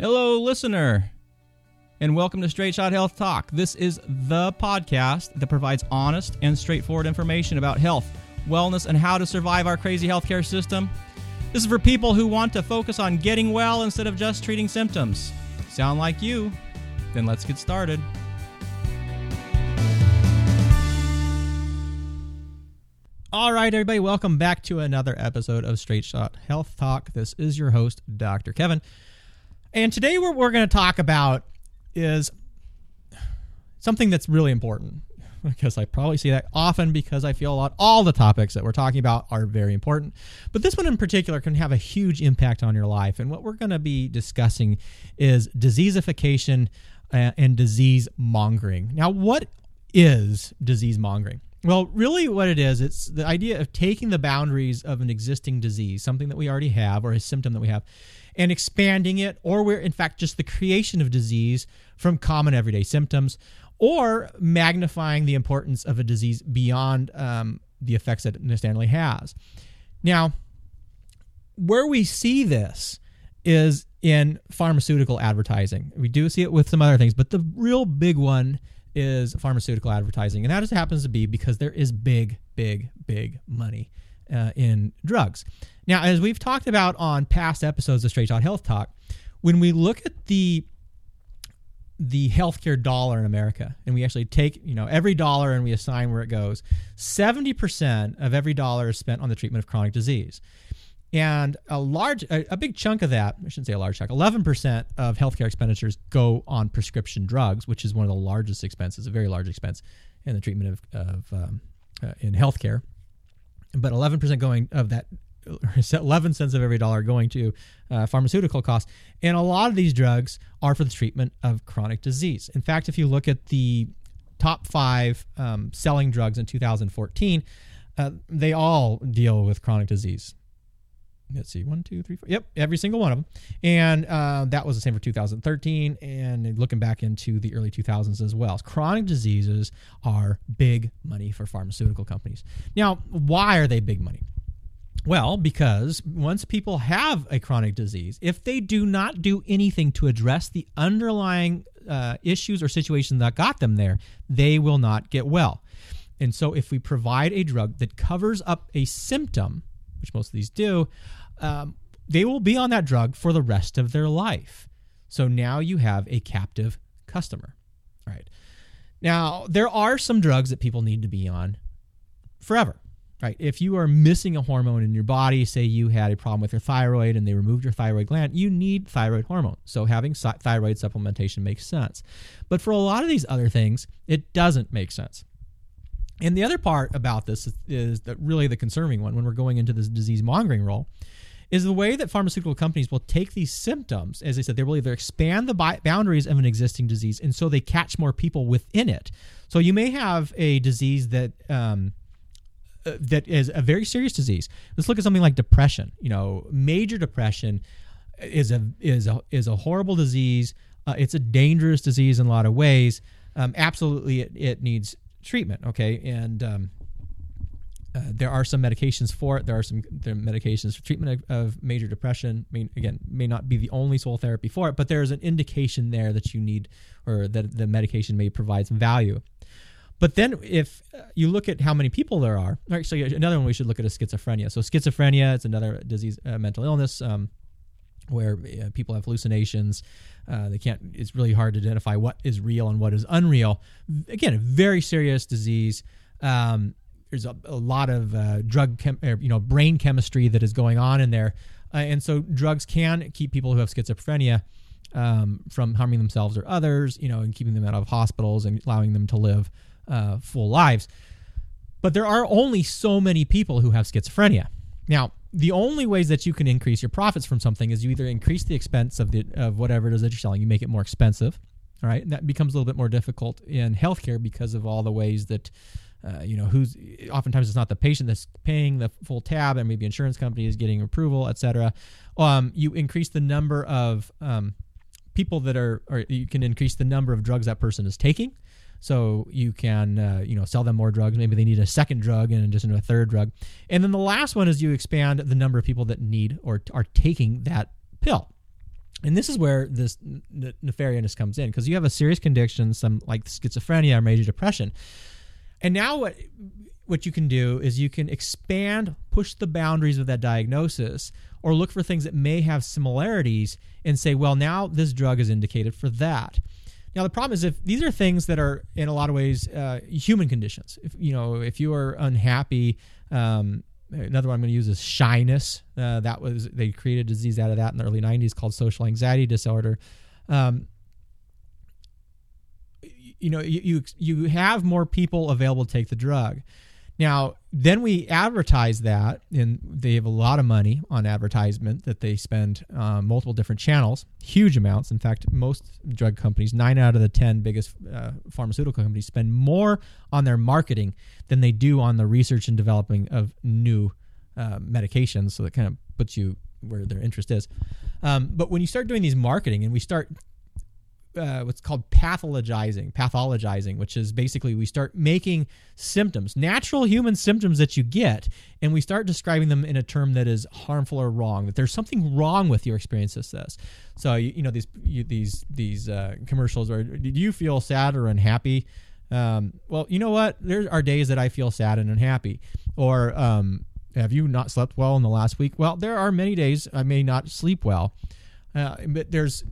Hello, listener, and welcome to Straight Shot Health Talk. This is the podcast that provides honest and straightforward information about health, wellness, and how to survive our crazy healthcare system. This is for people who want to focus on getting well instead of just treating symptoms. Sound like you? Then let's get started. All right, everybody, welcome back to another episode of Straight Shot Health Talk. This is your host, Dr. Kevin. And today, what we're going to talk about is something that's really important because I probably see that often because I feel a lot all the topics that we're talking about are very important. But this one in particular can have a huge impact on your life. And what we're going to be discussing is diseaseification uh, and disease mongering. Now, what is disease mongering? Well, really, what it is, it's the idea of taking the boundaries of an existing disease, something that we already have or a symptom that we have, and expanding it, or we're in fact just the creation of disease from common everyday symptoms, or magnifying the importance of a disease beyond um, the effects that it necessarily has. Now, where we see this is in pharmaceutical advertising. We do see it with some other things, but the real big one is pharmaceutical advertising. And that just happens to be because there is big, big, big money uh, in drugs. Now, as we've talked about on past episodes of Straight Shot Health Talk, when we look at the the healthcare dollar in America, and we actually take you know every dollar and we assign where it goes. Seventy percent of every dollar is spent on the treatment of chronic disease, and a large, a, a big chunk of that, I shouldn't say a large chunk, eleven percent of healthcare expenditures go on prescription drugs, which is one of the largest expenses, a very large expense in the treatment of, of um, uh, in healthcare. But eleven percent going of that 11 cents of every dollar going to uh, pharmaceutical costs. And a lot of these drugs are for the treatment of chronic disease. In fact, if you look at the top five um, selling drugs in 2014, uh, they all deal with chronic disease. Let's see, one, two, three, four. Yep, every single one of them. And uh, that was the same for 2013 and looking back into the early 2000s as well. Chronic diseases are big money for pharmaceutical companies. Now, why are they big money? Well, because once people have a chronic disease, if they do not do anything to address the underlying uh, issues or situations that got them there, they will not get well. And so, if we provide a drug that covers up a symptom, which most of these do, um, they will be on that drug for the rest of their life. So now you have a captive customer. All right. Now, there are some drugs that people need to be on forever right? If you are missing a hormone in your body, say you had a problem with your thyroid and they removed your thyroid gland, you need thyroid hormone. So having thyroid supplementation makes sense. But for a lot of these other things, it doesn't make sense. And the other part about this is, that really the concerning one when we're going into this disease mongering role is the way that pharmaceutical companies will take these symptoms, as I said, they will either expand the bi- boundaries of an existing disease, and so they catch more people within it. So you may have a disease that um, uh, that is a very serious disease. Let's look at something like depression. You know, major depression is a is a is a horrible disease. Uh, it's a dangerous disease in a lot of ways. Um, absolutely, it, it needs treatment. Okay, and um, uh, there are some medications for it. There are some there are medications for treatment of, of, major depression. I mean, again, may not be the only sole therapy for it, but there is an indication there that you need, or that the medication may provide some value. But then, if you look at how many people there are, actually, another one we should look at is schizophrenia. So, schizophrenia, it's another disease, uh, mental illness, um, where uh, people have hallucinations. Uh, they can't. It's really hard to identify what is real and what is unreal. Again, a very serious disease. Um, there's a, a, lot of uh, drug, chem, or, you know, brain chemistry that is going on in there, uh, and so drugs can keep people who have schizophrenia um, from harming themselves or others, you know, and keeping them out of hospitals and allowing them to live uh, full lives. But there are only so many people who have schizophrenia. Now, the only ways that you can increase your profits from something is you either increase the expense of the of whatever it is that you're selling, you make it more expensive. All right, and that becomes a little bit more difficult in healthcare because of all the ways that uh, you know who's oftentimes it's not the patient that's paying the full tab and maybe insurance company is getting approval etc um, you increase the number of um, people that are or you can increase the number of drugs that person is taking so you can uh, you know sell them more drugs maybe they need a second drug and just into a third drug and then the last one is you expand the number of people that need or are taking that pill And this is where this n- nefarious comes in because you have a serious condition, some like schizophrenia or major depression. And now what what you can do is you can expand, push the boundaries of that diagnosis, or look for things that may have similarities and say, well, now this drug is indicated for that. Now the problem is if these are things that are in a lot of ways uh, human conditions. If you know if you are unhappy, um, another one I'm going to use is shyness. Uh, that was they created a disease out of that in the early '90s called social anxiety disorder. Um, you know, you, you you have more people available to take the drug. Now, then we advertise that, and they have a lot of money on advertisement that they spend uh, multiple different channels, huge amounts. In fact, most drug companies, nine out of the 10 biggest uh, pharmaceutical companies, spend more on their marketing than they do on the research and developing of new uh, medications. So that kind of puts you where their interest is. Um, but when you start doing these marketing and we start uh, what's called pathologizing, pathologizing, which is basically we start making symptoms, natural human symptoms that you get, and we start describing them in a term that is harmful or wrong. That there's something wrong with your experience of this. So you, you know these you, these these uh, commercials are. Did you feel sad or unhappy? Um, well, you know what? There are days that I feel sad and unhappy. Or um, have you not slept well in the last week? Well, there are many days I may not sleep well. Uh, but there's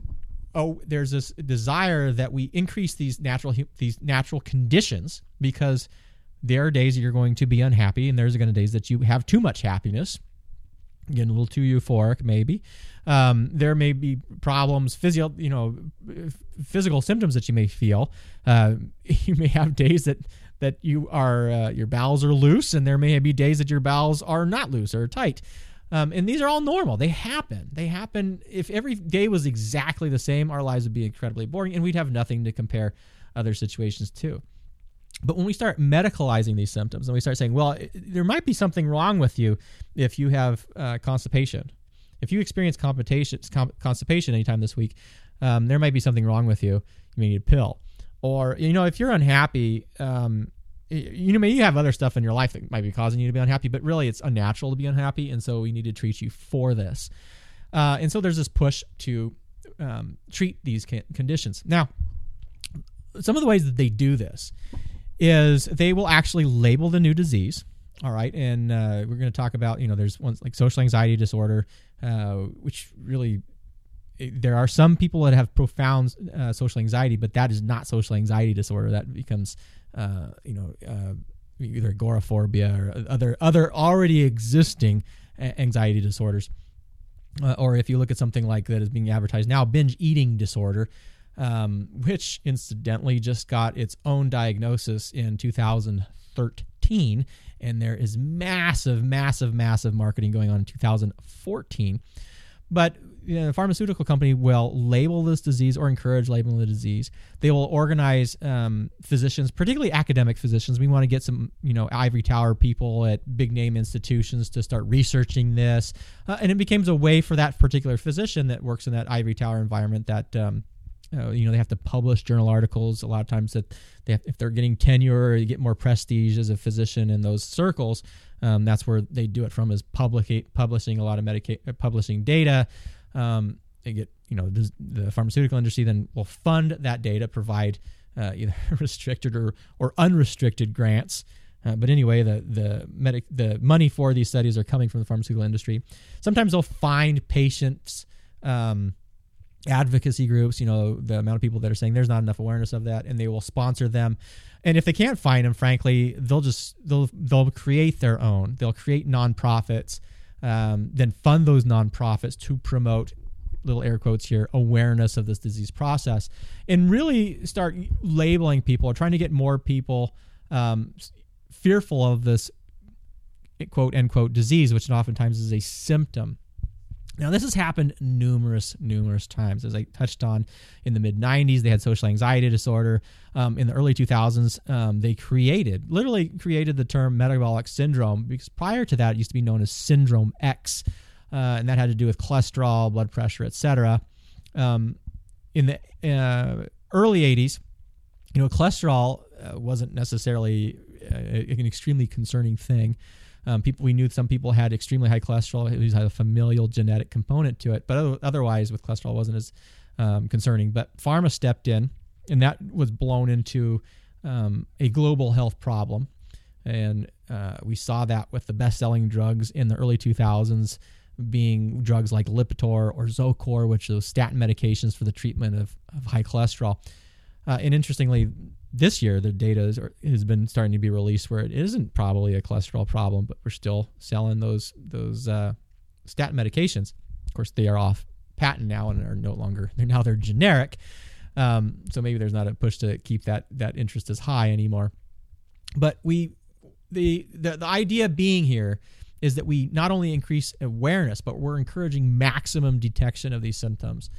oh there's this desire that we increase these natural these natural conditions because there are days that you're going to be unhappy and there's going to be days that you have too much happiness. Getting a little too euphoric maybe. Um, there may be problems physio you know physical symptoms that you may feel. Uh, you may have days that that you are uh, your bowels are loose and there may be days that your bowels are not loose or tight um, and these are all normal. They happen. They happen. If every day was exactly the same, our lives would be incredibly boring and we'd have nothing to compare other situations to. But when we start medicalizing these symptoms and we start saying, well, there might be something wrong with you if you have uh, constipation. If you experience constipation anytime this week, um, there might be something wrong with you. You may need a pill. Or, you know, if you're unhappy, um, you know, you have other stuff in your life that might be causing you to be unhappy, but really it's unnatural to be unhappy, and so we need to treat you for this. Uh, and so there's this push to um, treat these conditions. Now, some of the ways that they do this is they will actually label the new disease. All right, and uh, we're going to talk about you know there's ones like social anxiety disorder, uh, which really there are some people that have profound uh, social anxiety, but that is not social anxiety disorder. That becomes uh, you know, uh, either agoraphobia or other other already existing anxiety disorders. Uh, or if you look at something like that is being advertised now, binge eating disorder, um, which incidentally just got its own diagnosis in 2013, and there is massive, massive, massive marketing going on in 2014. But you know, the pharmaceutical company will label this disease or encourage labeling the disease. They will organize um, physicians, particularly academic physicians. We want to get some, you know, ivory tower people at big name institutions to start researching this, uh, and it becomes a way for that particular physician that works in that ivory tower environment that. Um, uh, you know they have to publish journal articles a lot of times that they have, if they're getting tenure or get more prestige as a physician in those circles um, that's where they do it from is public, publishing a lot of medica- publishing data um, they get, you know, the, the, pharmaceutical industry then will fund that data, provide uh, either restricted or, or unrestricted grants. Uh, but anyway, the the medic the money for these studies are coming from the pharmaceutical industry. Sometimes they'll find patients. Um, advocacy groups, you know, the amount of people that are saying there's not enough awareness of that, and they will sponsor them. And if they can't find them, frankly, they'll just they'll they'll create their own. They'll create nonprofits um, then fund those nonprofits to promote little air quotes here awareness of this disease process and really start labeling people or trying to get more people um, fearful of this quote end quote disease which oftentimes is a symptom now, this has happened numerous, numerous times. As I touched on in the mid 90s, they had social anxiety disorder. Um, in the early 2000s, um, they created, literally created the term metabolic syndrome because prior to that, it used to be known as Syndrome X. Uh, and that had to do with cholesterol, blood pressure, etc. Um, in the uh, early 80s, you know, cholesterol uh, wasn't necessarily uh, an extremely concerning thing. Um, people we knew some people had extremely high cholesterol. It had a familial genetic component to it, but otherwise with cholesterol wasn't as um, concerning. But pharma stepped in, and that was blown into um, a global health problem. And uh, we saw that with the best-selling drugs in the early 2000s being drugs like Lipitor or Zocor, which are statin medications for the treatment of, of high cholesterol. Uh, and interestingly, this year the data is, has been starting to be released where it isn't probably a cholesterol problem, but we're still selling those those uh, statin medications. Of course, they are off patent now and are no longer they're now they're generic. Um, so maybe there's not a push to keep that that interest as high anymore. But we the the, the idea being here is that we not only increase awareness, but we're encouraging maximum detection of these symptoms.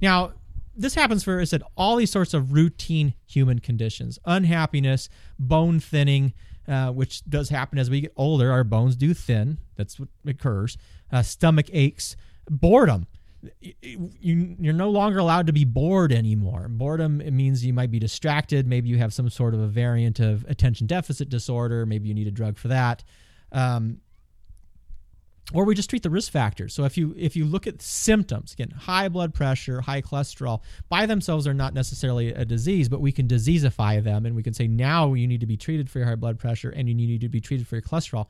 Now, this happens for, I said, all these sorts of routine human conditions unhappiness, bone thinning, uh, which does happen as we get older. Our bones do thin. That's what occurs. Uh, stomach aches, boredom. You, you're no longer allowed to be bored anymore. Boredom it means you might be distracted. Maybe you have some sort of a variant of attention deficit disorder. Maybe you need a drug for that. Um, or we just treat the risk factors. So if you if you look at symptoms, again, high blood pressure, high cholesterol, by themselves are not necessarily a disease, but we can diseaseify them, and we can say now you need to be treated for your high blood pressure and you need to be treated for your cholesterol.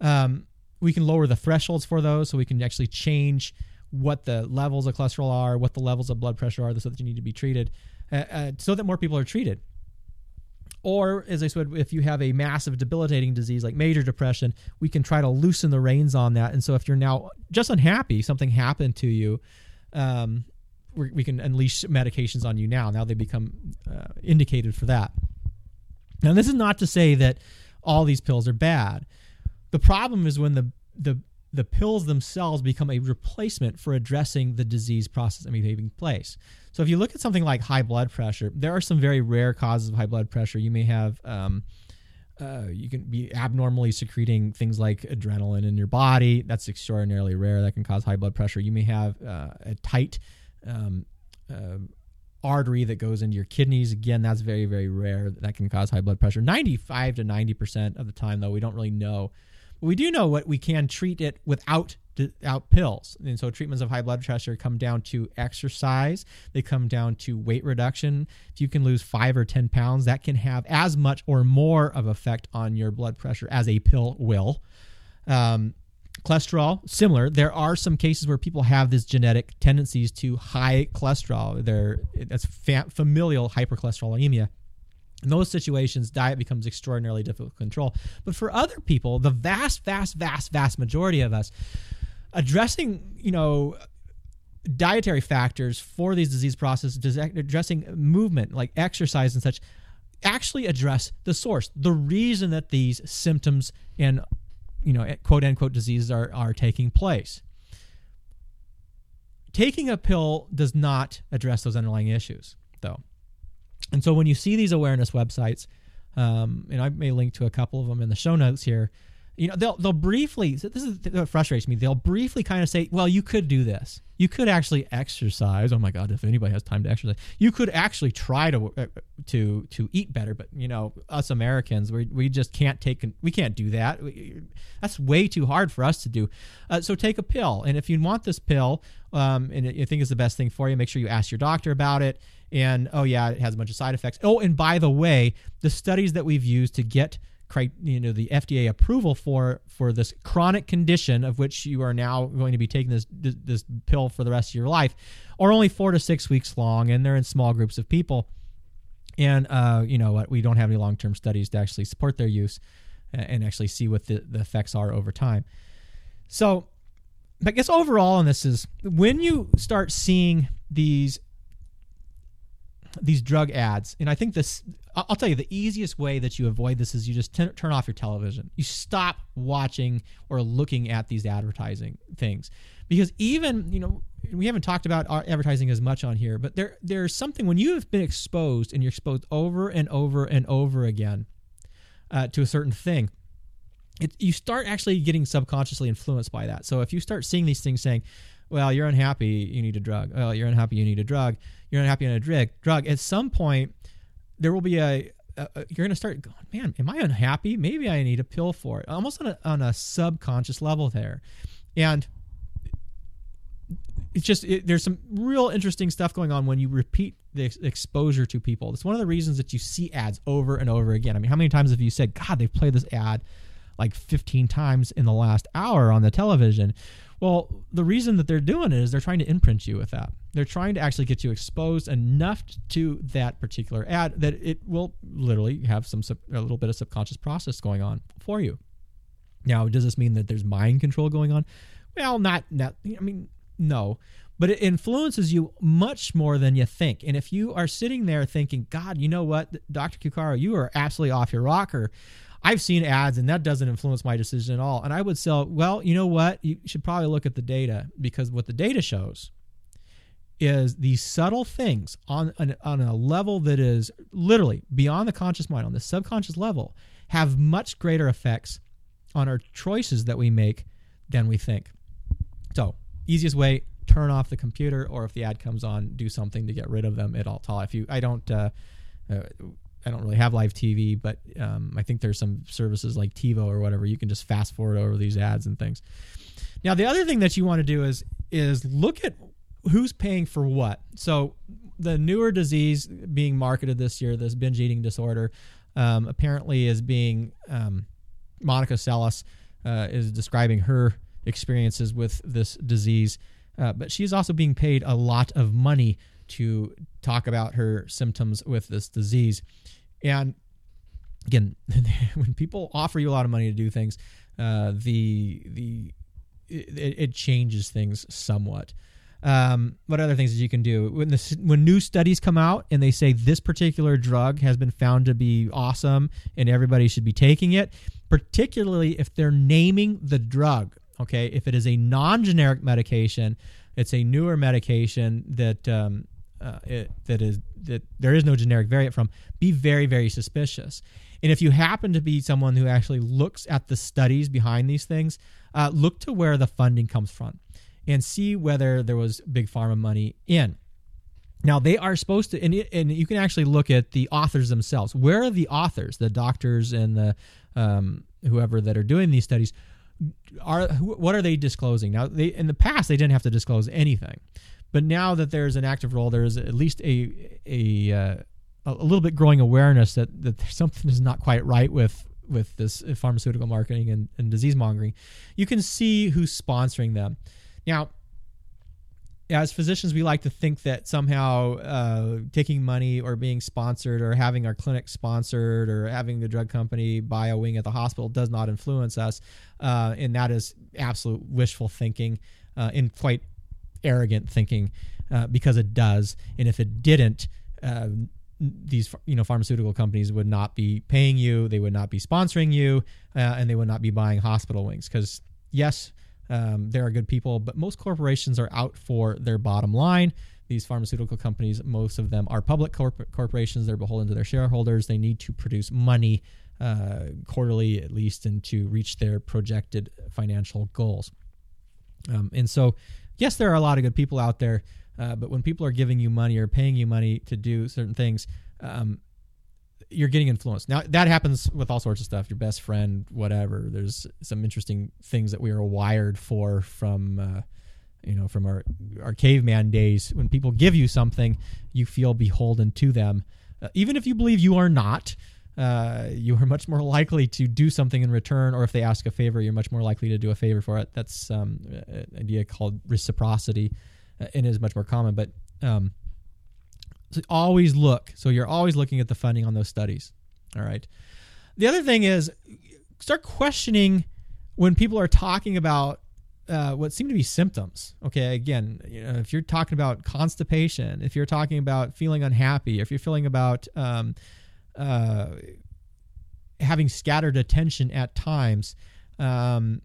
Um, we can lower the thresholds for those, so we can actually change what the levels of cholesterol are, what the levels of blood pressure are, so that you need to be treated, uh, uh, so that more people are treated. Or, as I said, if you have a massive debilitating disease like major depression, we can try to loosen the reins on that. And so, if you're now just unhappy, something happened to you, um, we, can unleash medications on you now. Now they become uh, indicated for that. Now, this is not to say that all these pills are bad. The problem is when the the the pills themselves become a replacement for addressing the disease process be taking place. So if you look at something like high blood pressure, there are some very rare causes of high blood pressure. You may have um, uh, you can be abnormally secreting things like adrenaline in your body. That's extraordinarily rare. That can cause high blood pressure. You may have uh, a tight um, uh, artery that goes into your kidneys. Again, that's very, very rare. That can cause high blood pressure. 95 to 90% of the time, though, we don't really know we do know what we can treat it without without pills. And so treatments of high blood pressure come down to exercise. They come down to weight reduction. If you can lose five or 10 pounds, that can have as much or more of effect on your blood pressure as a pill will. Um, cholesterol, similar. There are some cases where people have this genetic tendencies to high cholesterol. There, that's fa- familial hypercholesterolemia. In those situations, diet becomes extraordinarily difficult to control. But for other people, the vast, vast, vast, vast majority of us, addressing, you know, dietary factors for these disease processes, addressing movement like exercise and such, actually address the source, the reason that these symptoms and, you know, eh, quote unquote diseases are, are taking place. Taking a pill does not address those underlying issues, though. And so when you see these awareness websites, um, and I may link to a couple of them in the show notes here, you know they'll they'll briefly this is what frustrates me. They'll briefly kind of say well you could do this. You could actually exercise. Oh my god if anybody has time to exercise you could actually try to uh, to to eat better but you know us americans we, we just can't take we can't do that. That's way too hard for us to do. Uh, so take a pill. And if you want this pill um, and you think it's the best thing for you make sure you ask your doctor about it and oh yeah it has a bunch of side effects. Oh and by the way the studies that we've used to get you know the FDA approval for for this chronic condition of which you are now going to be taking this this, pill for the rest of your life are only 4 to 6 weeks long and they're in small groups of people. And uh, you know what? We don't have any long-term studies to actually support their use and actually see what the, the effects are over time. So I guess overall and this is when you start seeing these these drug ads and i think this i'll tell you the easiest way that you avoid this is you just t- turn off your television. You stop watching or looking at these advertising things. Because even you know we haven't talked about advertising as much on here but there there's something when you have been exposed and you're exposed over and over and over again uh, to a certain thing it, you start actually getting subconsciously influenced by that. So if you start seeing these things saying well, you're unhappy, you need a drug. Well, you're unhappy, you need a drug. You're unhappy, on a drug. Drug. At some point, there will be a uh, uh you're going to start going, man, am I unhappy? Maybe I need a pill for it. Almost on a, on a subconscious level there. And it's just it, there's some real interesting stuff going on when you repeat the ex- exposure to people. It's one of the reasons that you see ads over and over again. I mean, how many times have you said, "God, they've played this ad like 15 times in the last hour on the television?" Well, the reason that they're doing it is they're trying to imprint you with that. They're trying to actually get you exposed enough to that particular ad that it will literally have some a little bit of subconscious process going on for you. Now, does this mean that there's mind control going on? Well, not not. I mean, no. But it influences you much more than you think. And if you are sitting there thinking, God, you know what, Dr. Kukaro, you are absolutely off your rocker. I've seen ads and that doesn't influence my decision at all. And I would say, well, you know what? You should probably look at the data because what the data shows is these subtle things on, on, on a level that is literally beyond the conscious mind, on the subconscious level, have much greater effects on our choices that we make than we think. So, easiest way turn off the computer or if the ad comes on do something to get rid of them at all if you i don't uh, uh, i don't really have live tv but um, i think there's some services like tivo or whatever. You can just fast forward over these ads and things. Now the other thing that you want to do is is look at who's paying for what. So the newer disease being marketed this year this binge eating disorder um, apparently is being um, monica seles uh, is describing her experiences with this disease. Uh, but she's also being paid a lot of money to talk about her symptoms with this disease. And again, when people offer you a lot of money to do things, uh, the the it, it, changes things somewhat. Um, what other things you can do when the when new studies come out and they say this particular drug has been found to be awesome and everybody should be taking it, particularly if they're naming the drug. Okay, if it is a non-generic medication, it's a newer medication that um, uh, it, that is that there is no generic variant from. Be very very suspicious. And if you happen to be someone who actually looks at the studies behind these things, uh, look to where the funding comes from, and see whether there was big pharma money in. Now they are supposed to, and, and you can actually look at the authors themselves. Where are the authors, the doctors and the um, whoever that are doing these studies? are what are they disclosing now? They in the past they didn't have to disclose anything, but now that there's an active role, there's at least a a uh, a little bit growing awareness that that something is not quite right with with this pharmaceutical marketing and, and disease mongering. You can see who's sponsoring them. Now, as physicians, we like to think that somehow uh, taking money or being sponsored or having our clinic sponsored or having the drug company buy a wing at the hospital does not influence us. Uh, and that is absolute wishful thinking uh, and quite arrogant thinking uh, because it does. And if it didn't, uh, these you know pharmaceutical companies would not be paying you, they would not be sponsoring you, uh, and they would not be buying hospital wings. Because yes, um, there are good people, but most corporations are out for their bottom line. These pharmaceutical companies, most of them are public corp- corporations. They're beholden to their shareholders. They need to produce money uh, quarterly, at least, and to reach their projected financial goals. Um, and so, yes, there are a lot of good people out there, uh, but when people are giving you money or paying you money to do certain things, um, you're getting influenced. Now that happens with all sorts of stuff. Your best friend, whatever. There's some interesting things that we are wired for from, uh, you know, from our our caveman days. When people give you something, you feel beholden to them, uh, even if you believe you are not. Uh, you are much more likely to do something in return, or if they ask a favor, you're much more likely to do a favor for it. That's um, an idea called reciprocity, uh, and is much more common. But um, so always look. So you're always looking at the funding on those studies. All right. The other thing is start questioning when people are talking about uh, what seem to be symptoms. Okay, again, you know, if you're talking about constipation, if you're talking about feeling unhappy, if you're feeling about um, uh, having scattered attention at times, um,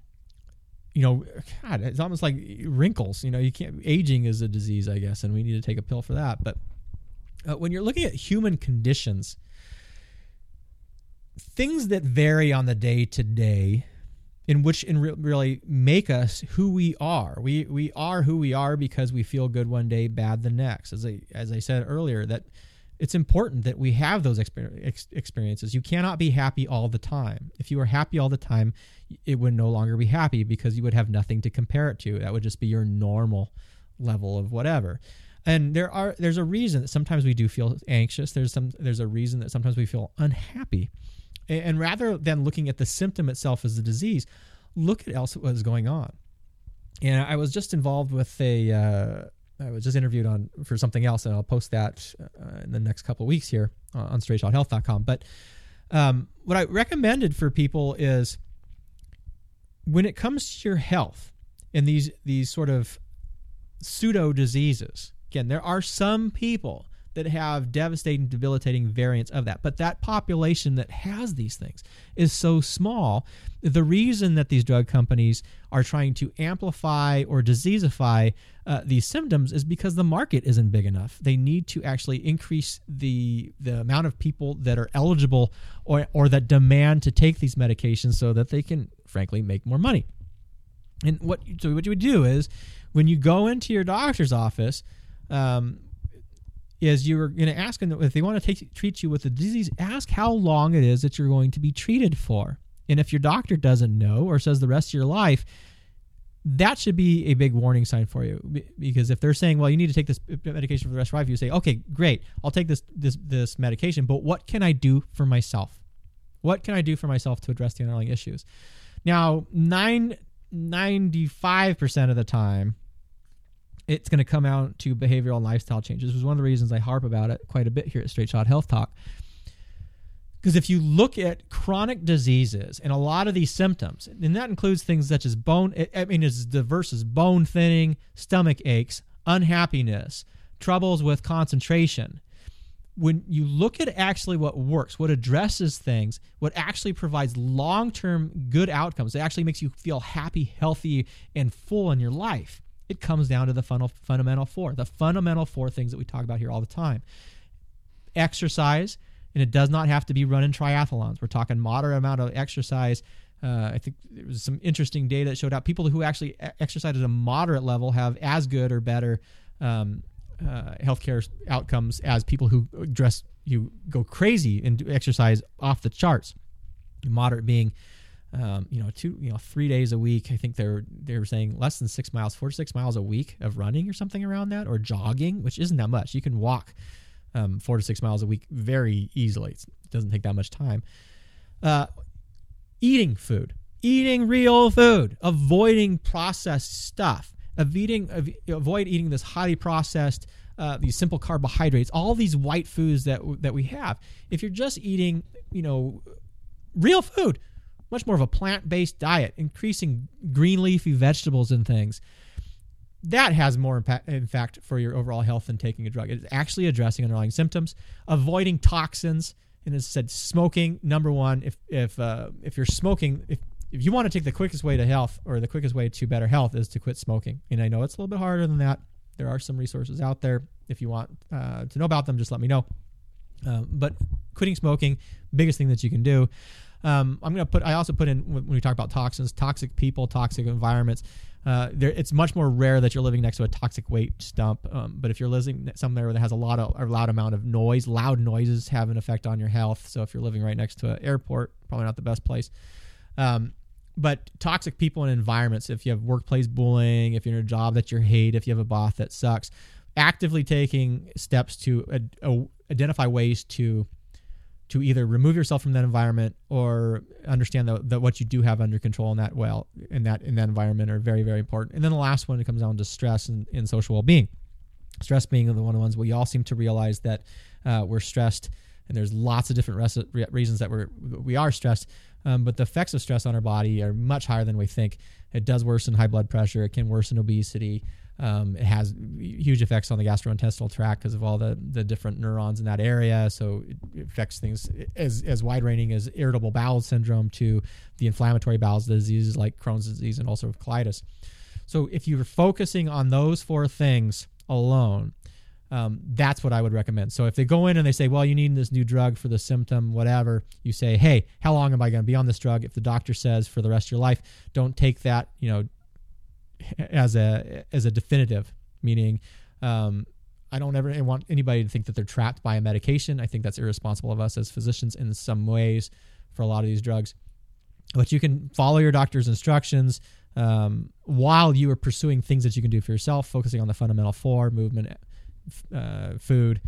you know, God, it's almost like wrinkles. You know, you can't. Aging is a disease, I guess, and we need to take a pill for that. But uh, when you're looking at human conditions, things that vary on the day to day, in which in re- really make us who we are. We we are who we are because we feel good one day, bad the next. As I as I said earlier, that it's important that we have those exper- ex- experiences. You cannot be happy all the time. If you were happy all the time, it would no longer be happy because you would have nothing to compare it to. That would just be your normal level of whatever. And there are there's a reason that sometimes we do feel anxious. There's some there's a reason that sometimes we feel unhappy. And, and rather than looking at the symptom itself as the disease, look at else what is going on. And I was just involved with a uh, I was just interviewed on for something else, and I'll post that uh, in the next couple weeks here on straightshothealth.com. But um, what I recommended for people is when it comes to your health and these these sort of pseudo diseases. Again, there are some people that have devastating, debilitating variants of that. But that population that has these things is so small. The reason that these drug companies are trying to amplify or diseaseify uh, these symptoms is because the market isn't big enough. They need to actually increase the the amount of people that are eligible or or that demand to take these medications so that they can, frankly, make more money. And what so what you would do is when you go into your doctor's office. Um, is you're going to ask them if they want to take, treat you with the disease, ask how long it is that you're going to be treated for. And if your doctor doesn't know or says the rest of your life, that should be a big warning sign for you because if they're saying, "Well, you need to take this medication for the rest of your life," you say, "Okay, great, I'll take this this this medication, but what can I do for myself? What can I do for myself to address the underlying issues?" Now, nine ninety five percent of the time, it's going to come out to behavioral and lifestyle changes. Which is one of the reasons I harp about it quite a bit here at Straight Shot Health Talk. Because if you look at chronic diseases and a lot of these symptoms, and that includes things such as bone, I mean, as diverse as bone thinning, stomach aches, unhappiness, troubles with concentration. When you look at actually what works, what addresses things, what actually provides long term good outcomes, it actually makes you feel happy, healthy, and full in your life it comes down to the funnel, fundamental four, the fundamental four things that we talk about here all the time. Exercise, and it does not have to be running triathlons. We're talking moderate amount of exercise. Uh, I think there was some interesting data that showed out people who actually exercise at a moderate level have as good or better um, uh, healthcare outcomes as people who dress you go crazy and exercise off the charts. Moderate being um, you know, two, you know, three days a week. I think they're they're saying less than six miles, four to six miles a week of running or something around that, or jogging, which isn't that much. You can walk um, four to six miles a week very easily. It doesn't take that much time. Uh, eating food, eating real food, avoiding processed stuff, avoiding avoid eating this highly processed. Uh, these simple carbohydrates, all these white foods that that we have. If you're just eating, you know, real food, much more of a plant-based diet, increasing green leafy vegetables and things. That has more impact, in fact, for your overall health than taking a drug. It's actually addressing underlying symptoms, avoiding toxins, and as I said, smoking. Number one, if if uh, if you're smoking, if if you want to take the quickest way to health or the quickest way to better health is to quit smoking. And I know it's a little bit harder than that. There are some resources out there. If you want uh, to know about them, just let me know. Uh, but quitting smoking, biggest thing that you can do. Um, I'm going to put. I also put in when we talk about toxins, toxic people, toxic environments. Uh, there, it's much more rare that you're living next to a toxic waste dump. Um, but if you're living somewhere that has a lot of a loud amount of noise, loud noises have an effect on your health. So if you're living right next to an airport, probably not the best place. Um, but toxic people and environments. If you have workplace bullying, if you're in a job that you hate, if you have a boss that sucks, actively taking steps to ad- identify ways to to either remove yourself from that environment or understand that, that what you do have under control in that well in that in that environment are very very important. And then the last one it comes down to stress and, and social well-being. Stress being the one of the ones we all seem to realize that uh, we're stressed and there's lots of different res- reasons that we're we are stressed um, but the effects of stress on our body are much higher than we think. It does worsen high blood pressure. It can worsen obesity um, it has huge effects on the gastrointestinal tract because of all the, the different neurons in that area. So it affects things as, as wide ranging as irritable bowel syndrome to the inflammatory bowel diseases like Crohn's disease and ulcerative colitis. So if you're focusing on those four things alone, um, that's what I would recommend. So if they go in and they say, well, you need this new drug for the symptom, whatever, you say, hey, how long am I going to be on this drug? If the doctor says for the rest of your life, don't take that, you know, as a as a definitive, meaning um, I don't ever want anybody to think that they're trapped by a medication. I think that's irresponsible of us as physicians in some ways for a lot of these drugs. But you can follow your doctor's instructions um, while you are pursuing things that you can do for yourself, focusing on the fundamental four movement, uh, food,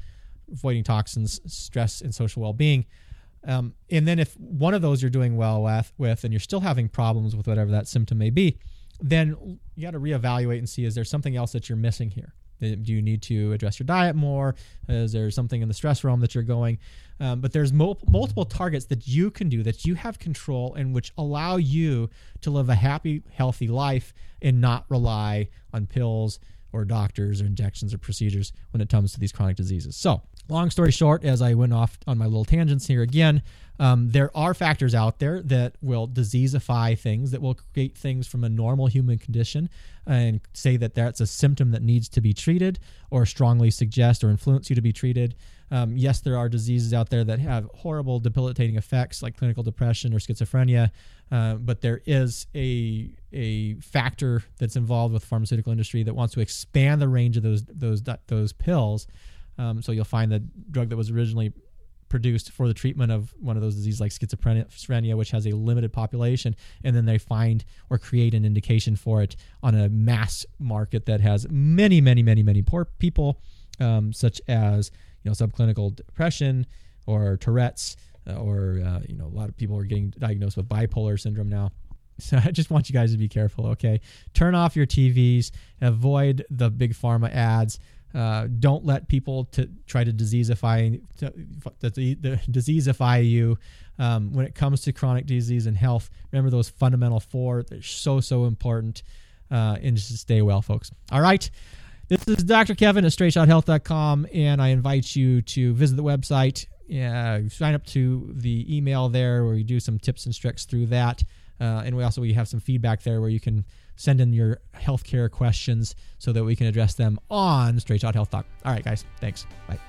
avoiding toxins, stress, and social well being. Um, and then if one of those you're doing well with, with, and you're still having problems with whatever that symptom may be, then you got to reevaluate and see is there something else that you're missing here? Uh, do you need to address your diet more? Is there something in the stress realm that you're going? Um, but there's mul- multiple targets that you can do that you have control and which allow you to live a happy, healthy life and not rely on pills or doctors or injections or procedures when it comes to these chronic diseases. So, long story short, as I went off on my little tangents here again, um, there are factors out there that will diseaseify things, that will create things from a normal human condition and say that that's a symptom that needs to be treated or strongly suggest or influence you to be treated. Um, yes, there are diseases out there that have horrible, debilitating effects like clinical depression or schizophrenia, uh, but there is a a factor that's involved with the pharmaceutical industry that wants to expand the range of those those those pills. Um, so you'll find the drug that was originally produced for the treatment of one of those diseases like schizophrenia, which has a limited population, and then they find or create an indication for it on a mass market that has many, many, many, many poor people, um, such as you know subclinical depression or Tourette's, uh, or uh, you know a lot of people are getting diagnosed with bipolar syndrome now. So I just want you guys to be careful, okay? Turn off your TVs, avoid the big pharma ads. Uh, don't let people to try to diseaseify to, the, diseaseify you um, when it comes to chronic disease and health. Remember those fundamental four; they're so so important. Uh, and just stay well, folks. All right. This is Dr. Kevin at straightshothealth.com, and I invite you to visit the website, uh, sign up to the email there where we do some tips and tricks through that. Uh, and we also we have some feedback there where you can send in your healthcare questions so that we can address them on Straight Shot Health Talk. All right, guys. Thanks. Bye.